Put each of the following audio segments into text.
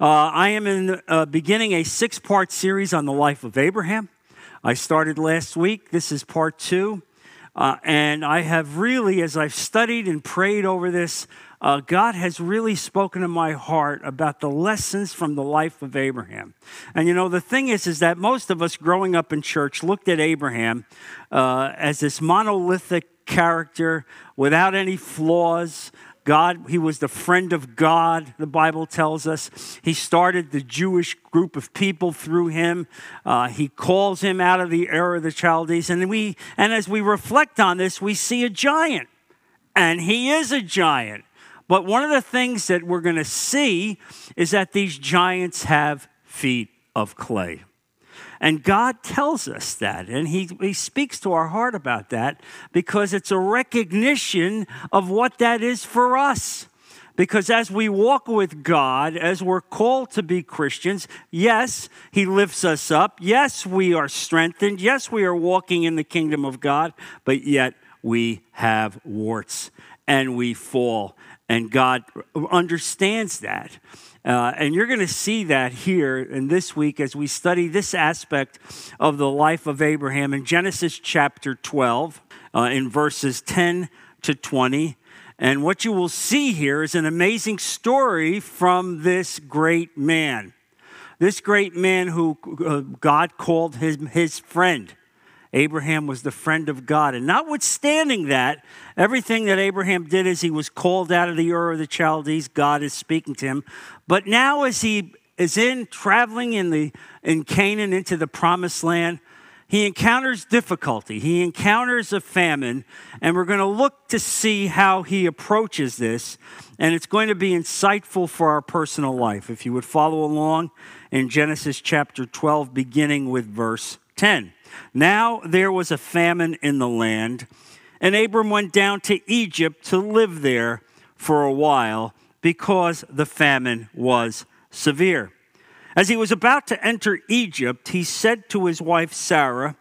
Uh, I am in uh, beginning a six part series on the life of Abraham. I started last week. This is part two. Uh, and I have really, as I've studied and prayed over this, uh, God has really spoken to my heart about the lessons from the life of Abraham. And you know, the thing is, is that most of us growing up in church looked at Abraham uh, as this monolithic character without any flaws. God, he was the friend of God, the Bible tells us. He started the Jewish group of people through him. Uh, he calls him out of the Ur of the Chaldees. And, we, and as we reflect on this, we see a giant. And he is a giant. But one of the things that we're going to see is that these giants have feet of clay. And God tells us that, and he, he speaks to our heart about that because it's a recognition of what that is for us. Because as we walk with God, as we're called to be Christians, yes, He lifts us up. Yes, we are strengthened. Yes, we are walking in the kingdom of God, but yet we have warts and we fall. And God understands that. Uh, and you're going to see that here in this week as we study this aspect of the life of Abraham in Genesis chapter 12, uh, in verses 10 to 20. And what you will see here is an amazing story from this great man. This great man who uh, God called his, his friend. Abraham was the friend of God. And notwithstanding that, everything that Abraham did as he was called out of the Ur of the Chaldees, God is speaking to him. But now, as he is in traveling in, the, in Canaan into the promised land, he encounters difficulty. He encounters a famine, and we're going to look to see how he approaches this. And it's going to be insightful for our personal life. If you would follow along in Genesis chapter 12, beginning with verse 10. Now there was a famine in the land, and Abram went down to Egypt to live there for a while because the famine was severe. As he was about to enter Egypt, he said to his wife Sarah,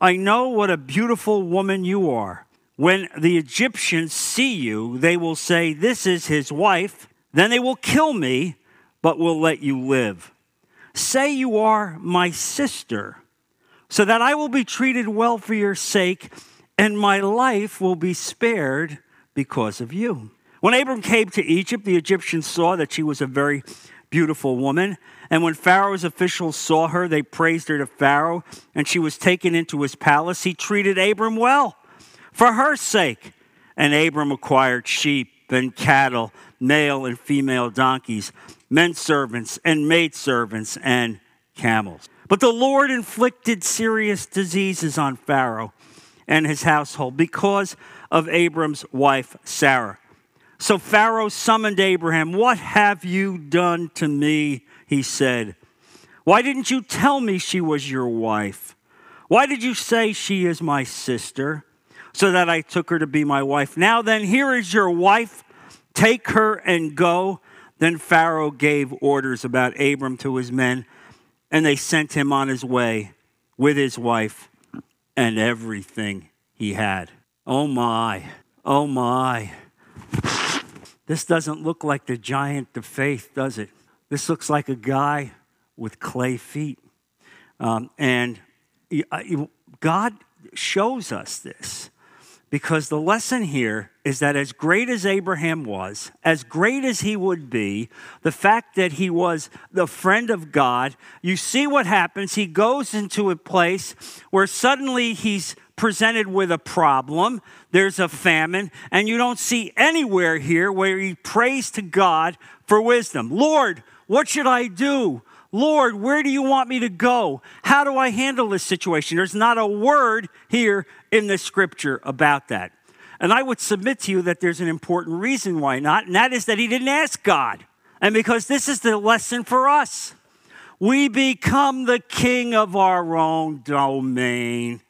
I know what a beautiful woman you are. When the Egyptians see you, they will say, This is his wife. Then they will kill me, but will let you live. Say you are my sister so that I will be treated well for your sake, and my life will be spared because of you. When Abram came to Egypt, the Egyptians saw that she was a very beautiful woman. And when Pharaoh's officials saw her, they praised her to Pharaoh, and she was taken into his palace. He treated Abram well for her sake. And Abram acquired sheep and cattle, male and female donkeys, men servants and maid servants, and camels. But the Lord inflicted serious diseases on Pharaoh and his household because of Abram's wife, Sarah. So Pharaoh summoned Abraham. What have you done to me? He said. Why didn't you tell me she was your wife? Why did you say she is my sister? So that I took her to be my wife. Now then, here is your wife. Take her and go. Then Pharaoh gave orders about Abram to his men and they sent him on his way with his wife and everything he had. Oh my, oh my. This doesn't look like the giant of faith, does it? This looks like a guy with clay feet. Um, and God shows us this. Because the lesson here is that as great as Abraham was, as great as he would be, the fact that he was the friend of God, you see what happens. He goes into a place where suddenly he's presented with a problem. There's a famine, and you don't see anywhere here where he prays to God for wisdom. Lord, what should I do? Lord, where do you want me to go? How do I handle this situation? There's not a word here in the scripture about that. And I would submit to you that there's an important reason why not, and that is that he didn't ask God. And because this is the lesson for us, we become the king of our own domain.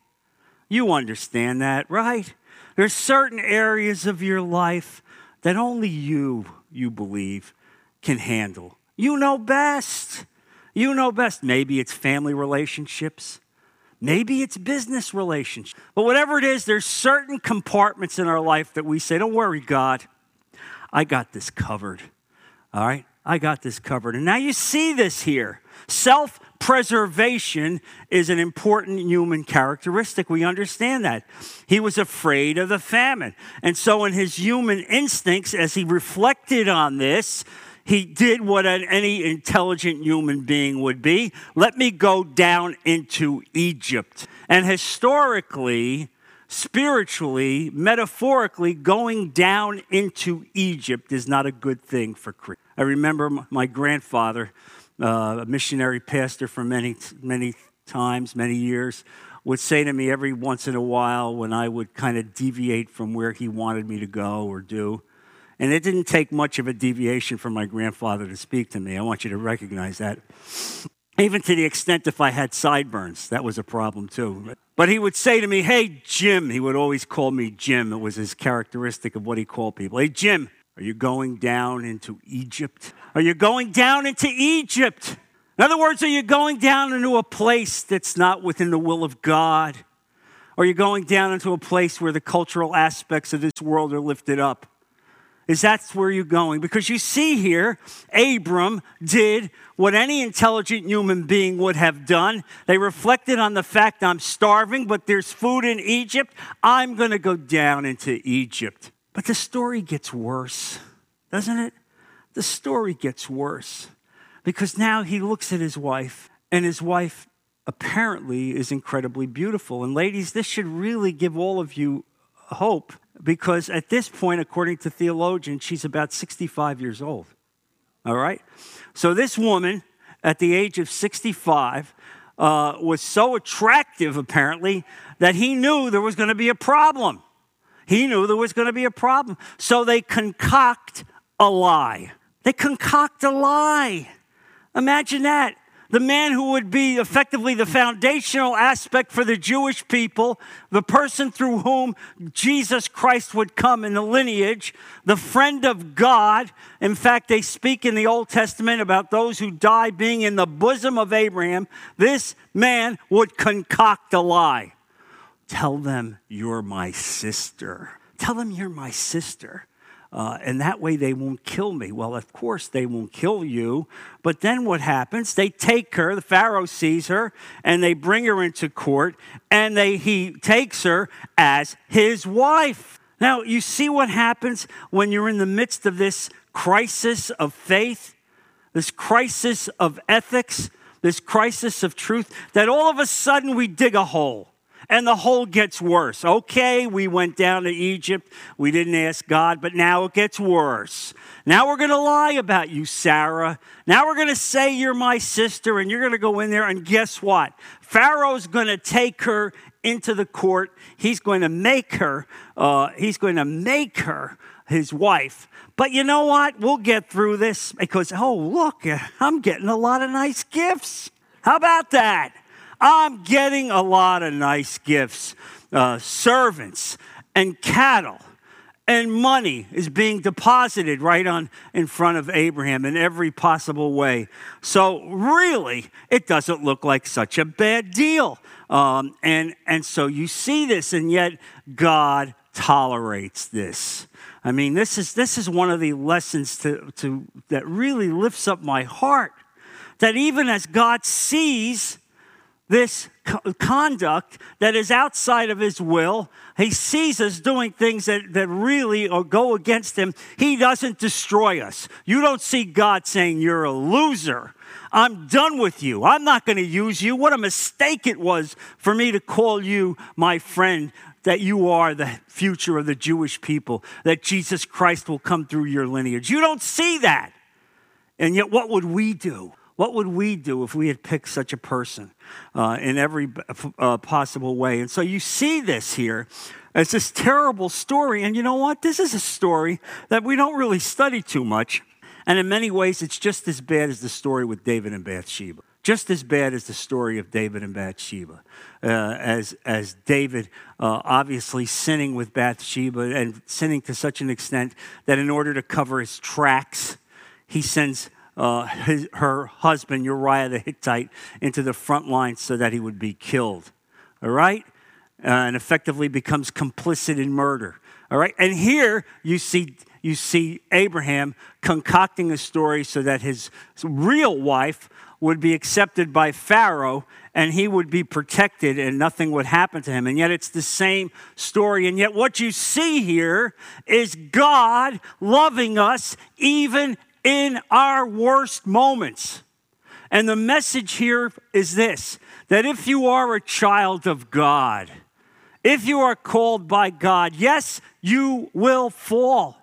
You understand that, right? There's certain areas of your life that only you, you believe, can handle. You know best. You know best. Maybe it's family relationships. Maybe it's business relationships. But whatever it is, there's certain compartments in our life that we say, Don't worry, God. I got this covered. All right? I got this covered. And now you see this here. Self preservation is an important human characteristic. We understand that. He was afraid of the famine. And so, in his human instincts, as he reflected on this, he did what any intelligent human being would be let me go down into Egypt. And historically, spiritually, metaphorically, going down into Egypt is not a good thing for Christians. I remember my grandfather uh, a missionary pastor for many, many times, many years, would say to me every once in a while when I would kind of deviate from where he wanted me to go or do. And it didn't take much of a deviation for my grandfather to speak to me. I want you to recognize that. Even to the extent if I had sideburns, that was a problem too. But he would say to me, Hey, Jim. He would always call me Jim. It was his characteristic of what he called people. Hey, Jim, are you going down into Egypt? Are you going down into Egypt? In other words, are you going down into a place that's not within the will of God? Are you going down into a place where the cultural aspects of this world are lifted up? Is that where you're going? Because you see here, Abram did what any intelligent human being would have done. They reflected on the fact I'm starving, but there's food in Egypt. I'm going to go down into Egypt. But the story gets worse, doesn't it? The story gets worse because now he looks at his wife, and his wife apparently is incredibly beautiful. And ladies, this should really give all of you hope because at this point, according to theologians, she's about 65 years old. All right? So this woman, at the age of 65, uh, was so attractive, apparently, that he knew there was going to be a problem. He knew there was going to be a problem. So they concoct a lie. They concoct a lie. Imagine that. The man who would be effectively the foundational aspect for the Jewish people, the person through whom Jesus Christ would come in the lineage, the friend of God. In fact, they speak in the Old Testament about those who die being in the bosom of Abraham. This man would concoct a lie. Tell them you're my sister. Tell them you're my sister. Uh, and that way they won't kill me. Well, of course they won't kill you. But then what happens? They take her, the Pharaoh sees her, and they bring her into court, and they, he takes her as his wife. Now, you see what happens when you're in the midst of this crisis of faith, this crisis of ethics, this crisis of truth, that all of a sudden we dig a hole and the hole gets worse. Okay, we went down to Egypt. We didn't ask God, but now it gets worse. Now we're going to lie about you, Sarah. Now we're going to say you're my sister, and you're going to go in there, and guess what? Pharaoh's going to take her into the court. He's going to make her, uh, he's going to make her his wife. But you know what? We'll get through this because, oh, look, I'm getting a lot of nice gifts. How about that? I'm getting a lot of nice gifts. Uh, servants and cattle and money is being deposited right on in front of Abraham in every possible way. So really, it doesn't look like such a bad deal. Um, and and so you see this, and yet God tolerates this. I mean, this is this is one of the lessons to, to that really lifts up my heart. That even as God sees this conduct that is outside of his will. He sees us doing things that, that really go against him. He doesn't destroy us. You don't see God saying, You're a loser. I'm done with you. I'm not going to use you. What a mistake it was for me to call you my friend, that you are the future of the Jewish people, that Jesus Christ will come through your lineage. You don't see that. And yet, what would we do? What would we do if we had picked such a person uh, in every uh, possible way? And so you see this here as this terrible story. And you know what? This is a story that we don't really study too much. And in many ways, it's just as bad as the story with David and Bathsheba. Just as bad as the story of David and Bathsheba. Uh, as, as David uh, obviously sinning with Bathsheba and sinning to such an extent that in order to cover his tracks, he sends uh, his, her husband, Uriah the Hittite, into the front line so that he would be killed. All right? Uh, and effectively becomes complicit in murder. All right? And here you see you see Abraham concocting a story so that his real wife would be accepted by Pharaoh and he would be protected and nothing would happen to him. And yet it's the same story. And yet what you see here is God loving us even in our worst moments. And the message here is this that if you are a child of God, if you are called by God, yes, you will fall,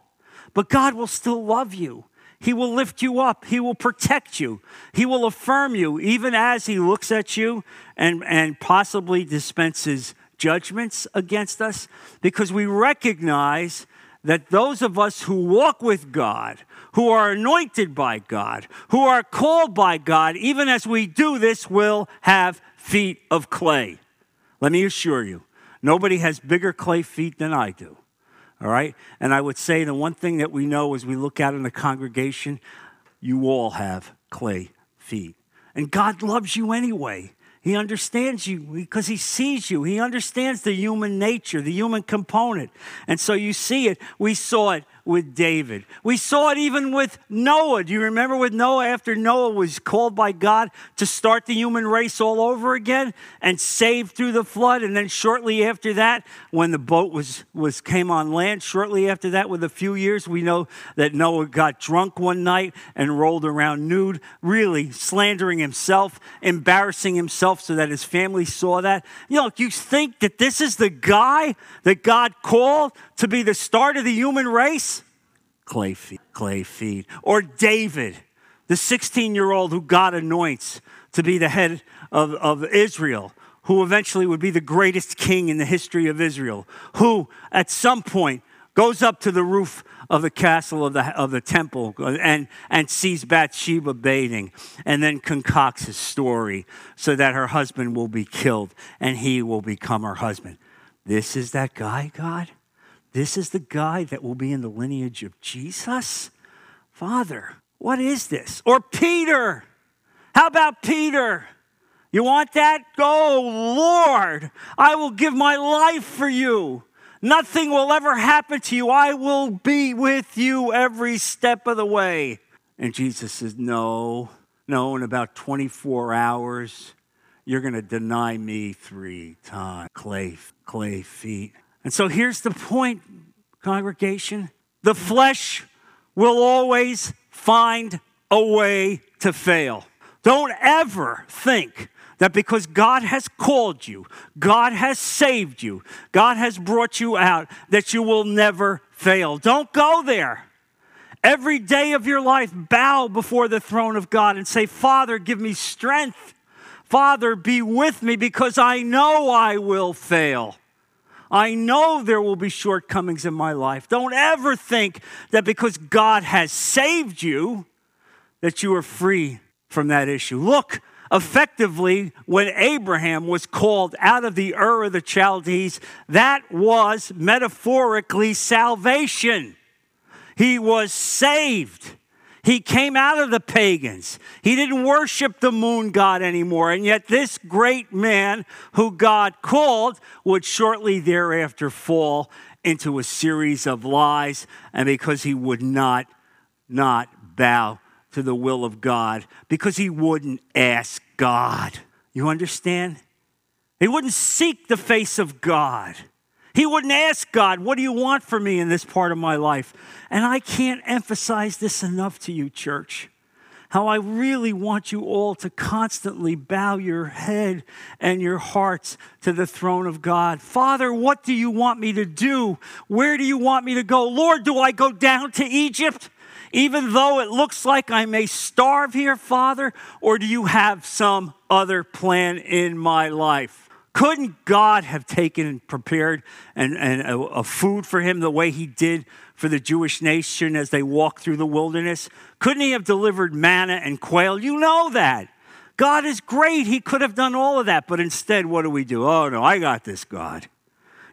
but God will still love you. He will lift you up. He will protect you. He will affirm you, even as He looks at you and, and possibly dispenses judgments against us, because we recognize that those of us who walk with God, who are anointed by God, who are called by God, even as we do this, will have feet of clay. Let me assure you, nobody has bigger clay feet than I do. All right? And I would say the one thing that we know as we look out in the congregation, you all have clay feet. And God loves you anyway. He understands you because he sees you. He understands the human nature, the human component. And so you see it. We saw it with David. We saw it even with Noah. Do you remember with Noah after Noah was called by God to start the human race all over again and saved through the flood and then shortly after that when the boat was was came on land shortly after that with a few years we know that Noah got drunk one night and rolled around nude, really slandering himself, embarrassing himself so that his family saw that. You know, you think that this is the guy that God called to be the start of the human race? Clay feet, clay feet. Or David, the 16 year old who God anoints to be the head of, of Israel, who eventually would be the greatest king in the history of Israel, who at some point goes up to the roof of the castle of the, of the temple and, and sees Bathsheba bathing and then concocts a story so that her husband will be killed and he will become her husband. This is that guy, God? This is the guy that will be in the lineage of Jesus? Father, what is this? Or Peter. How about Peter? You want that? Go, Lord, I will give my life for you. Nothing will ever happen to you. I will be with you every step of the way. And Jesus says, No, no, in about 24 hours, you're going to deny me three times. Clay, clay feet. And so here's the point, congregation the flesh will always find a way to fail. Don't ever think that because God has called you, God has saved you, God has brought you out, that you will never fail. Don't go there. Every day of your life, bow before the throne of God and say, Father, give me strength. Father, be with me because I know I will fail. I know there will be shortcomings in my life. Don't ever think that because God has saved you, that you are free from that issue. Look, effectively, when Abraham was called out of the Ur of the Chaldees, that was metaphorically salvation. He was saved. He came out of the pagans. He didn't worship the moon god anymore. And yet, this great man who God called would shortly thereafter fall into a series of lies. And because he would not, not bow to the will of God, because he wouldn't ask God. You understand? He wouldn't seek the face of God. He wouldn't ask God, What do you want for me in this part of my life? And I can't emphasize this enough to you, church. How I really want you all to constantly bow your head and your hearts to the throne of God. Father, what do you want me to do? Where do you want me to go? Lord, do I go down to Egypt? Even though it looks like I may starve here, Father, or do you have some other plan in my life? Couldn't God have taken and prepared and, and a, a food for him the way he did for the Jewish nation as they walked through the wilderness? Couldn't he have delivered manna and quail? You know that. God is great. He could have done all of that. But instead, what do we do? Oh, no, I got this, God.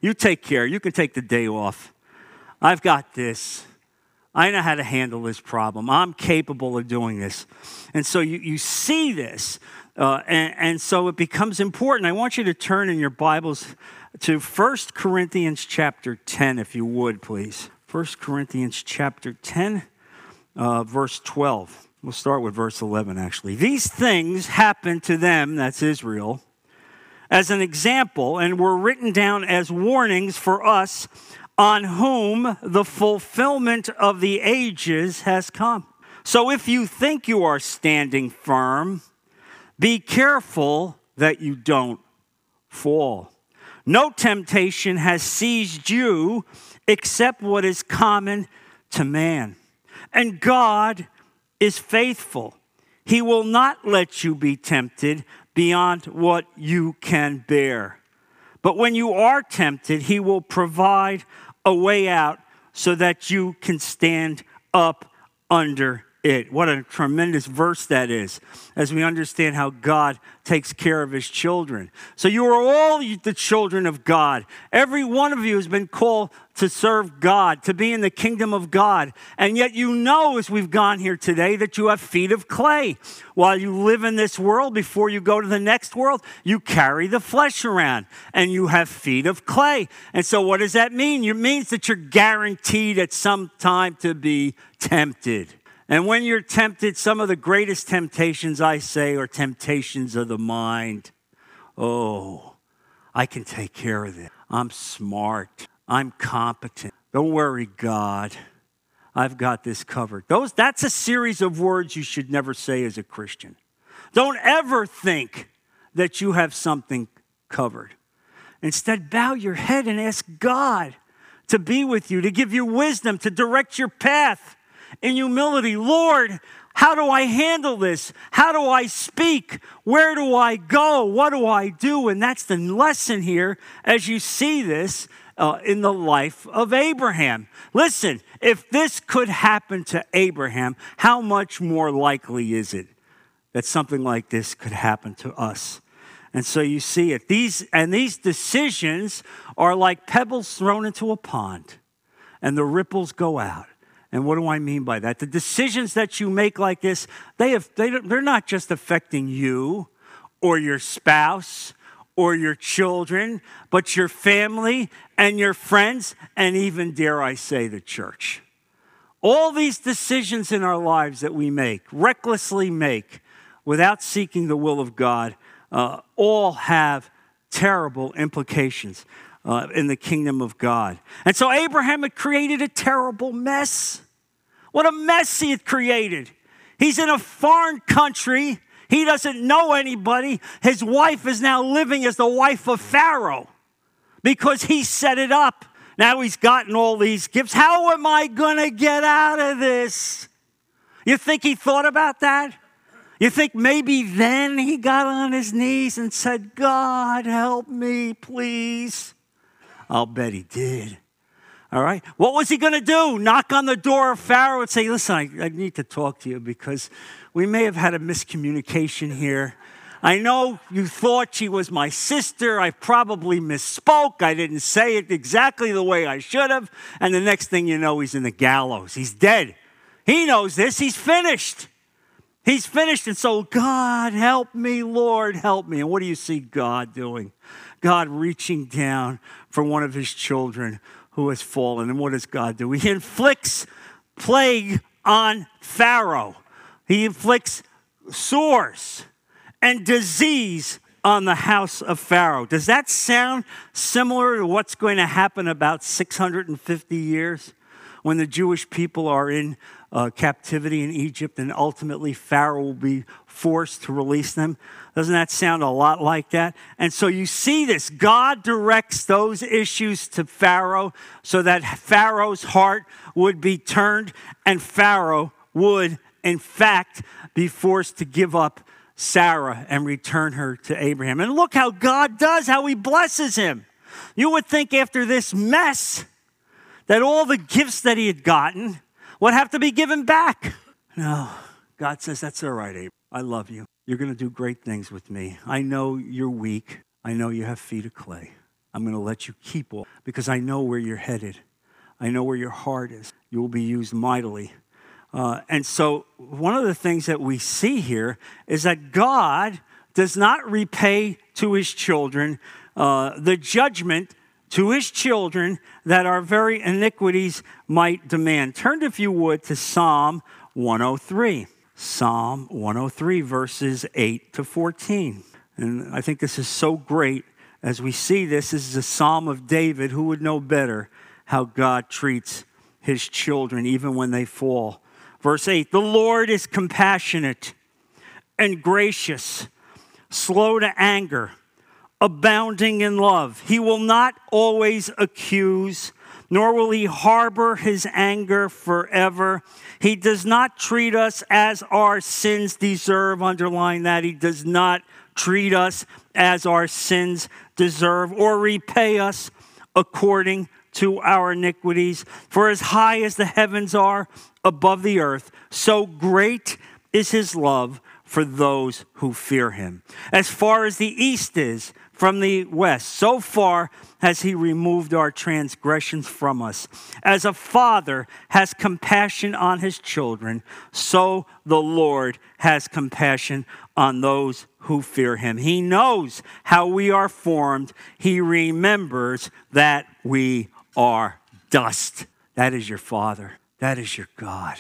You take care. You can take the day off. I've got this. I know how to handle this problem. I'm capable of doing this. And so you, you see this. Uh, and, and so it becomes important. I want you to turn in your Bibles to 1 Corinthians chapter 10, if you would, please. 1 Corinthians chapter 10, uh, verse 12. We'll start with verse 11, actually. These things happened to them, that's Israel, as an example, and were written down as warnings for us on whom the fulfillment of the ages has come. So if you think you are standing firm, be careful that you don't fall. No temptation has seized you except what is common to man. And God is faithful. He will not let you be tempted beyond what you can bear. But when you are tempted, He will provide a way out so that you can stand up under it. What a tremendous verse that is as we understand how God takes care of his children. So you are all the children of God. Every one of you has been called to serve God, to be in the kingdom of God. And yet you know, as we've gone here today, that you have feet of clay. While you live in this world, before you go to the next world, you carry the flesh around and you have feet of clay. And so what does that mean? It means that you're guaranteed at some time to be tempted. And when you're tempted, some of the greatest temptations, I say, are temptations of the mind. Oh, I can take care of this. I'm smart. I'm competent. Don't worry, God. I've got this covered. Those, that's a series of words you should never say as a Christian. Don't ever think that you have something covered. Instead, bow your head and ask God to be with you, to give you wisdom, to direct your path in humility Lord, how do I handle this? How do I speak? Where do I go? What do I do? And that's the lesson here as you see this uh, in the life of Abraham. Listen, if this could happen to Abraham, how much more likely is it that something like this could happen to us? And so you see it. These and these decisions are like pebbles thrown into a pond, and the ripples go out. And what do I mean by that? The decisions that you make like this, they have, they, they're not just affecting you or your spouse or your children, but your family and your friends, and even, dare I say, the church. All these decisions in our lives that we make, recklessly make, without seeking the will of God, uh, all have terrible implications uh, in the kingdom of God. And so Abraham had created a terrible mess. What a mess he had created. He's in a foreign country. He doesn't know anybody. His wife is now living as the wife of Pharaoh because he set it up. Now he's gotten all these gifts. How am I going to get out of this? You think he thought about that? You think maybe then he got on his knees and said, God, help me, please? I'll bet he did. All right. What was he going to do? Knock on the door of Pharaoh and say, Listen, I, I, need to talk to you because we may have had a miscommunication here. I know you thought she was my sister. I probably misspoke. I didn't say it exactly the way I should have. And the next thing you know, he's in the gallows. He's dead. He knows this. He's finished. He's finished. And so, God, help me, Lord, help me. And what do you see God doing? God reaching down for one of his children who has fallen. And what does God do? He inflicts plague on Pharaoh, he inflicts sores and disease on the house of Pharaoh. Does that sound similar to what's going to happen about 650 years when the Jewish people are in uh, captivity in Egypt and ultimately Pharaoh will be forced to release them? Doesn't that sound a lot like that? And so you see this. God directs those issues to Pharaoh so that Pharaoh's heart would be turned and Pharaoh would, in fact, be forced to give up Sarah and return her to Abraham. And look how God does, how he blesses him. You would think after this mess that all the gifts that he had gotten would have to be given back. No, God says, That's all right, Abraham. I love you. You're going to do great things with me. I know you're weak. I know you have feet of clay. I'm going to let you keep all because I know where you're headed. I know where your heart is. You will be used mightily. Uh, and so, one of the things that we see here is that God does not repay to his children uh, the judgment to his children that our very iniquities might demand. Turn, if you would, to Psalm 103. Psalm 103, verses 8 to 14. And I think this is so great as we see this. This is a psalm of David. Who would know better how God treats his children even when they fall? Verse 8 The Lord is compassionate and gracious, slow to anger, abounding in love. He will not always accuse, nor will he harbor his anger forever. He does not treat us as our sins deserve. Underline that. He does not treat us as our sins deserve or repay us according to our iniquities. For as high as the heavens are above the earth, so great is his love for those who fear him. As far as the east is from the west, so far has he removed our transgressions from us. As a father has compassion on his children, so the Lord has compassion on those who fear him. He knows how we are formed, he remembers that we are dust. That is your father, that is your God.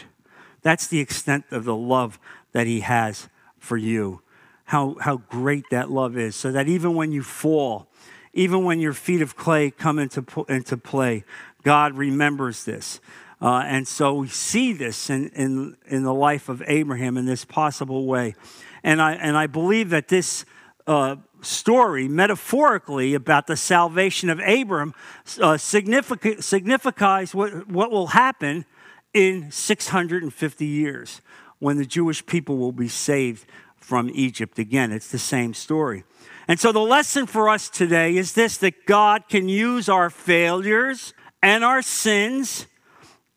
That's the extent of the love that he has for you. How, how great that love is. So that even when you fall, even when your feet of clay come into, into play, God remembers this. Uh, and so we see this in, in, in the life of Abraham in this possible way. And I, and I believe that this uh, story, metaphorically, about the salvation of Abram uh, signifies what, what will happen in 650 years when the Jewish people will be saved from Egypt again. It's the same story. And so the lesson for us today is this that God can use our failures and our sins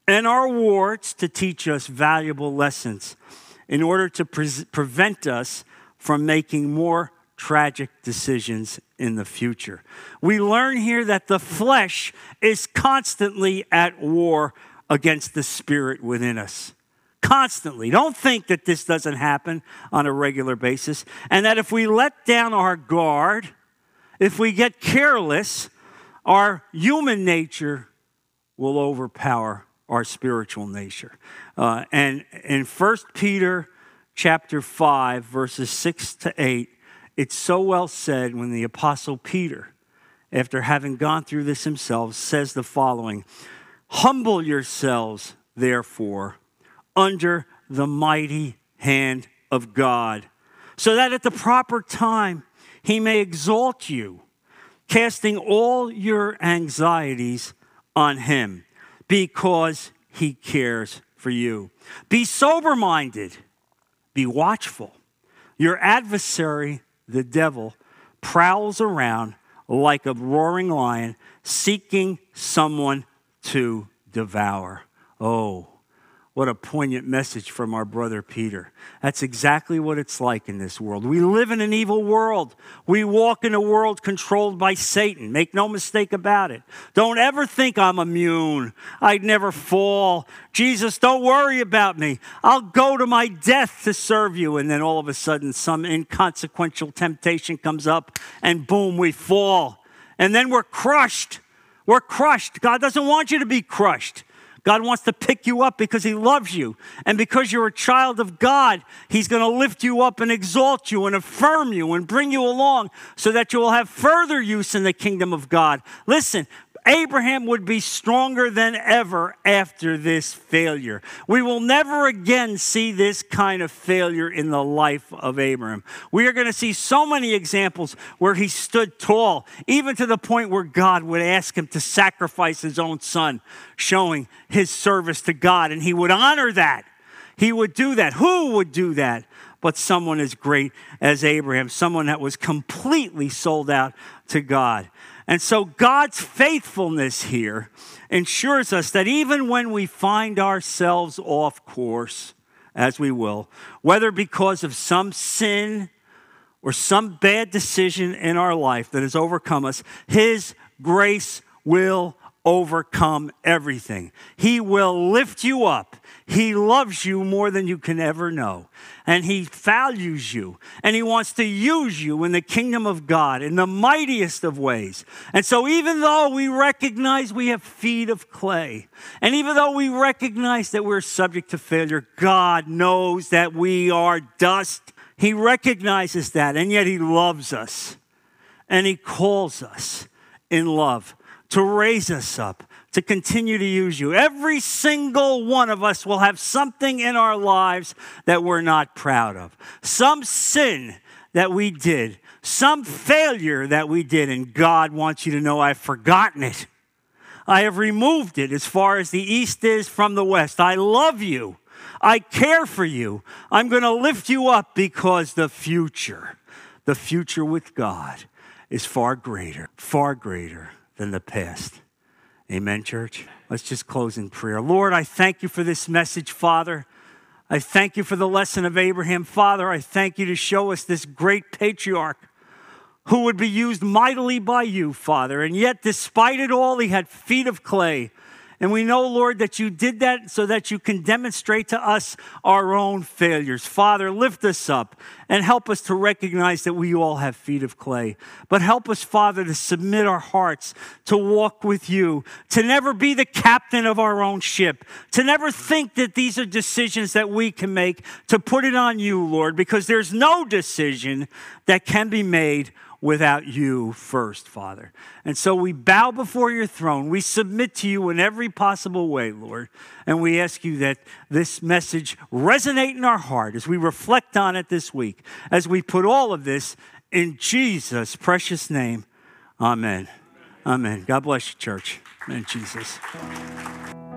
and our warts to teach us valuable lessons in order to pre- prevent us from making more tragic decisions in the future. We learn here that the flesh is constantly at war against the spirit within us constantly. Don't think that this doesn't happen on a regular basis. And that if we let down our guard, if we get careless, our human nature will overpower our spiritual nature. Uh, and in 1 Peter chapter 5, verses 6 to 8, it's so well said when the Apostle Peter, after having gone through this himself, says the following Humble yourselves, therefore, under the mighty hand of God, so that at the proper time he may exalt you, casting all your anxieties on him, because he cares for you. Be sober minded, be watchful. Your adversary, the devil, prowls around like a roaring lion, seeking someone to devour. Oh, what a poignant message from our brother Peter. That's exactly what it's like in this world. We live in an evil world. We walk in a world controlled by Satan. Make no mistake about it. Don't ever think I'm immune. I'd never fall. Jesus, don't worry about me. I'll go to my death to serve you. And then all of a sudden, some inconsequential temptation comes up, and boom, we fall. And then we're crushed. We're crushed. God doesn't want you to be crushed. God wants to pick you up because He loves you. And because you're a child of God, He's going to lift you up and exalt you and affirm you and bring you along so that you will have further use in the kingdom of God. Listen, Abraham would be stronger than ever after this failure. We will never again see this kind of failure in the life of Abraham. We are going to see so many examples where he stood tall, even to the point where God would ask him to sacrifice his own son, showing his service to God, and he would honor that. He would do that. Who would do that? But someone as great as Abraham, someone that was completely sold out to God. And so God's faithfulness here ensures us that even when we find ourselves off course, as we will, whether because of some sin or some bad decision in our life that has overcome us, His grace will overcome everything. He will lift you up. He loves you more than you can ever know. And He values you. And He wants to use you in the kingdom of God in the mightiest of ways. And so, even though we recognize we have feet of clay, and even though we recognize that we're subject to failure, God knows that we are dust. He recognizes that, and yet He loves us. And He calls us in love to raise us up, to continue to use you. Every single one of us will have something in our lives that we're not proud of, some sin that we did, some failure that we did, and God wants you to know I've forgotten it. I have removed it as far as the east is from the west. I love you. I care for you. I'm going to lift you up because the future, the future with God, is far greater, far greater than the past. Amen, church? Let's just close in prayer. Lord, I thank you for this message, Father. I thank you for the lesson of Abraham. Father, I thank you to show us this great patriarch who would be used mightily by you, Father. And yet, despite it all, he had feet of clay. And we know, Lord, that you did that so that you can demonstrate to us our own failures. Father, lift us up and help us to recognize that we all have feet of clay. But help us, Father, to submit our hearts, to walk with you, to never be the captain of our own ship, to never think that these are decisions that we can make, to put it on you, Lord, because there's no decision that can be made without you first, Father. And so we bow before your throne. We submit to you in every possible way, Lord. And we ask you that this message resonate in our heart as we reflect on it this week, as we put all of this in Jesus' precious name. Amen. Amen. God bless you, church. Amen, Jesus.